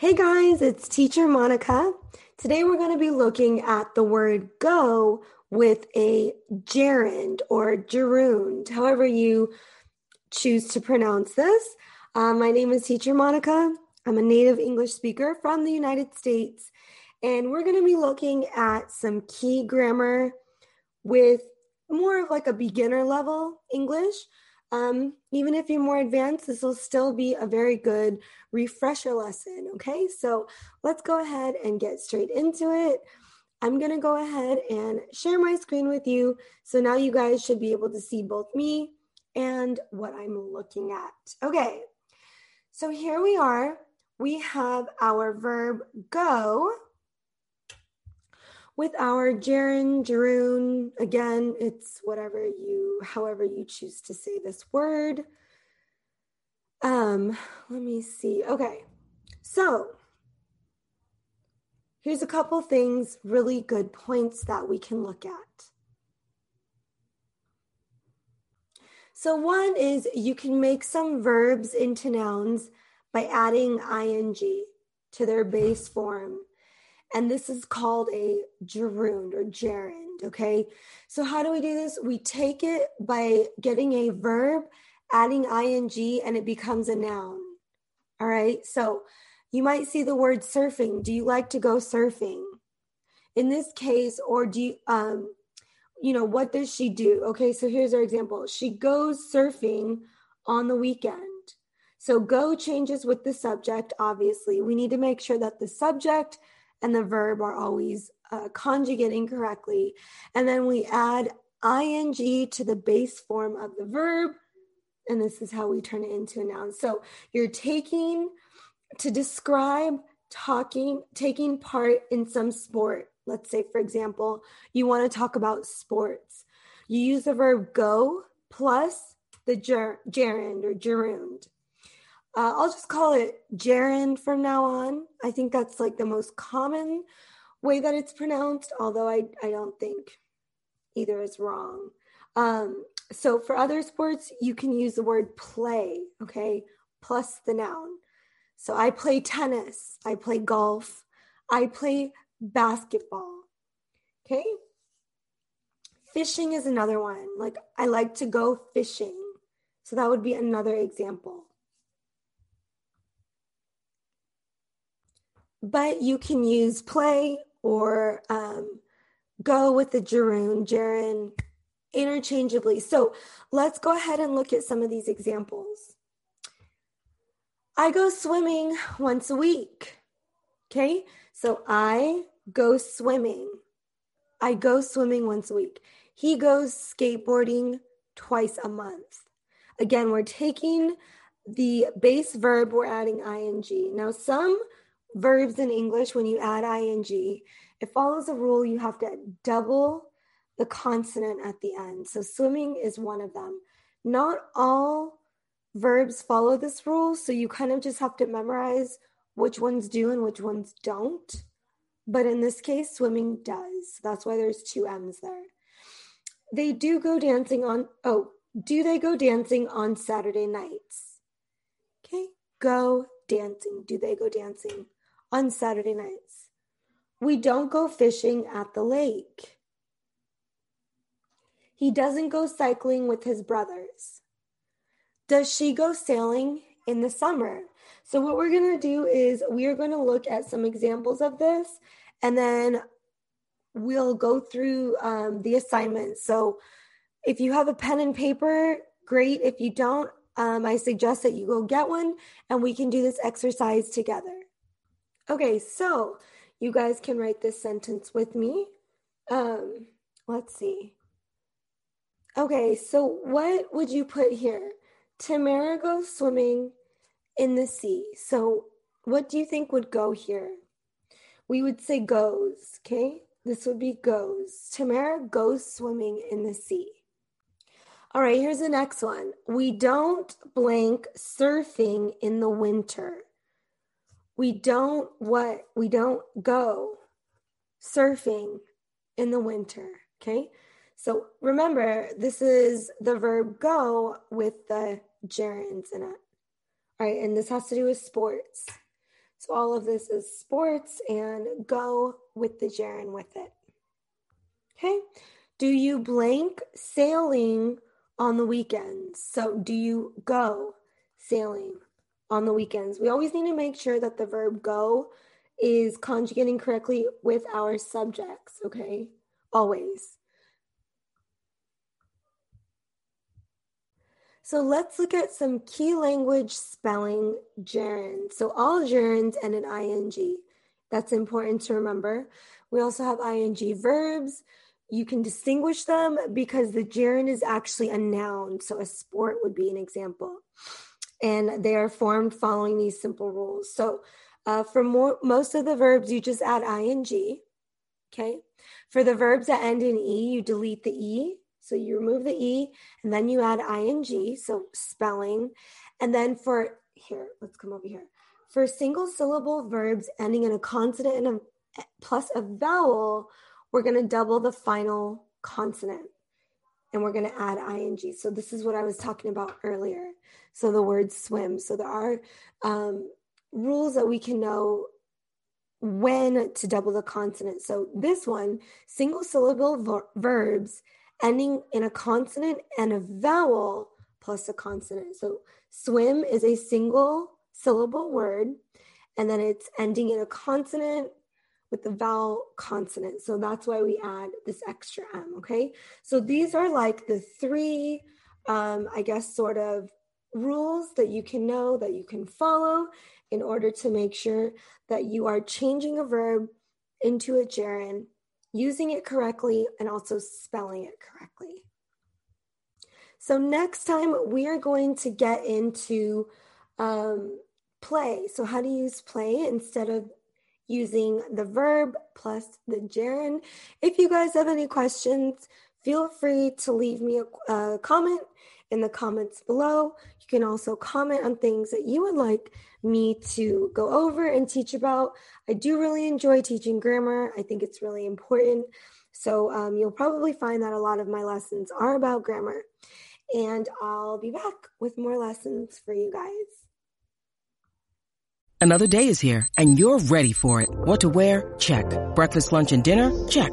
Hey guys, it's teacher Monica. Today we're going to be looking at the word go with a gerund or gerund, however you choose to pronounce this. Uh, my name is teacher Monica. I'm a native English speaker from the United States, and we're going to be looking at some key grammar with more of like a beginner level English. Um, even if you're more advanced, this will still be a very good refresher lesson. Okay, so let's go ahead and get straight into it. I'm going to go ahead and share my screen with you. So now you guys should be able to see both me and what I'm looking at. Okay, so here we are. We have our verb go with our gerund, gerund, again, it's whatever you, however you choose to say this word. Um, let me see. Okay, so here's a couple things, really good points that we can look at. So, one is you can make some verbs into nouns by adding ing to their base form and this is called a gerund or gerund. Okay. So, how do we do this? We take it by getting a verb, adding ing, and it becomes a noun. All right. So, you might see the word surfing. Do you like to go surfing? In this case, or do you, um, you know, what does she do? Okay. So, here's our example she goes surfing on the weekend. So, go changes with the subject, obviously. We need to make sure that the subject, and the verb are always uh, conjugating correctly. And then we add ing to the base form of the verb. And this is how we turn it into a noun. So you're taking to describe talking, taking part in some sport. Let's say, for example, you want to talk about sports. You use the verb go plus the ger- gerund or gerund. Uh, I'll just call it gerund from now on. I think that's like the most common way that it's pronounced, although I, I don't think either is wrong. Um, so for other sports, you can use the word play, okay, plus the noun. So I play tennis, I play golf, I play basketball, okay? Fishing is another one. Like I like to go fishing. So that would be another example. But you can use play or um, go with the gerund, gerund interchangeably. So let's go ahead and look at some of these examples. I go swimming once a week. Okay, so I go swimming. I go swimming once a week. He goes skateboarding twice a month. Again, we're taking the base verb, we're adding ing. Now, some verbs in English, when you add ing, it follows a rule you have to double the consonant at the end. So swimming is one of them. Not all verbs follow this rule, so you kind of just have to memorize which ones do and which ones don't. But in this case, swimming does. That's why there's two M's there. They do go dancing on, oh, do they go dancing on Saturday nights? Okay, go dancing. Do they go dancing? On Saturday nights. We don't go fishing at the lake. He doesn't go cycling with his brothers. Does she go sailing in the summer? So, what we're going to do is we are going to look at some examples of this and then we'll go through um, the assignments. So, if you have a pen and paper, great. If you don't, um, I suggest that you go get one and we can do this exercise together. Okay, so you guys can write this sentence with me. Um, let's see. Okay, so what would you put here? Tamara goes swimming in the sea. So what do you think would go here? We would say goes, okay? This would be goes. Tamara goes swimming in the sea. All right, here's the next one. We don't blank surfing in the winter we don't what we don't go surfing in the winter okay so remember this is the verb go with the gerunds in it all right and this has to do with sports So all of this is sports and go with the gerund with it. Okay. Do you blank sailing on the weekends? So do you go sailing on the weekends? We always need to make sure that the verb go is conjugating correctly with our subjects, okay? Always. So let's look at some key language spelling gerunds. So all gerunds end in ing. That's important to remember. We also have ing verbs. You can distinguish them because the gerund is actually a noun. So a sport would be an example. And they are formed following these simple rules. So uh, for more, most of the verbs, you just add ing. Okay. For the verbs that end in e, you delete the e so you remove the E and then you add ing, so spelling. And then for here, let's come over here. For single syllable verbs ending in a consonant and a plus a vowel, we're going to double the final consonant and we're going to add ing. So this is what I was talking about earlier. So the word swim. So there are um, rules that we can know when to double the consonant. So this one, single syllable ver- verbs ending in a consonant and a vowel plus a consonant. So swim is a single syllable word, and then it's ending in a consonant with the vowel consonant. So that's why we add this extra M, okay? So these are like the three, um, I guess, sort of rules that you can know, that you can follow in order to make sure that you are changing a verb into a gerund using it correctly, and also spelling it correctly. So, next time we are going to get into um, play. So, how to use play instead of using the verb plus the gerund. If you guys have any questions, feel free to leave me a, a comment in the comments below. You can also comment on things that you would like me to go over and teach about. I do really enjoy teaching grammar, I think it's really important. So um, you'll probably find that a lot of my lessons are about grammar. And I'll be back with more lessons for you guys. Another day is here, and you're ready for it. What to wear? Check. Breakfast, lunch, and dinner? Check.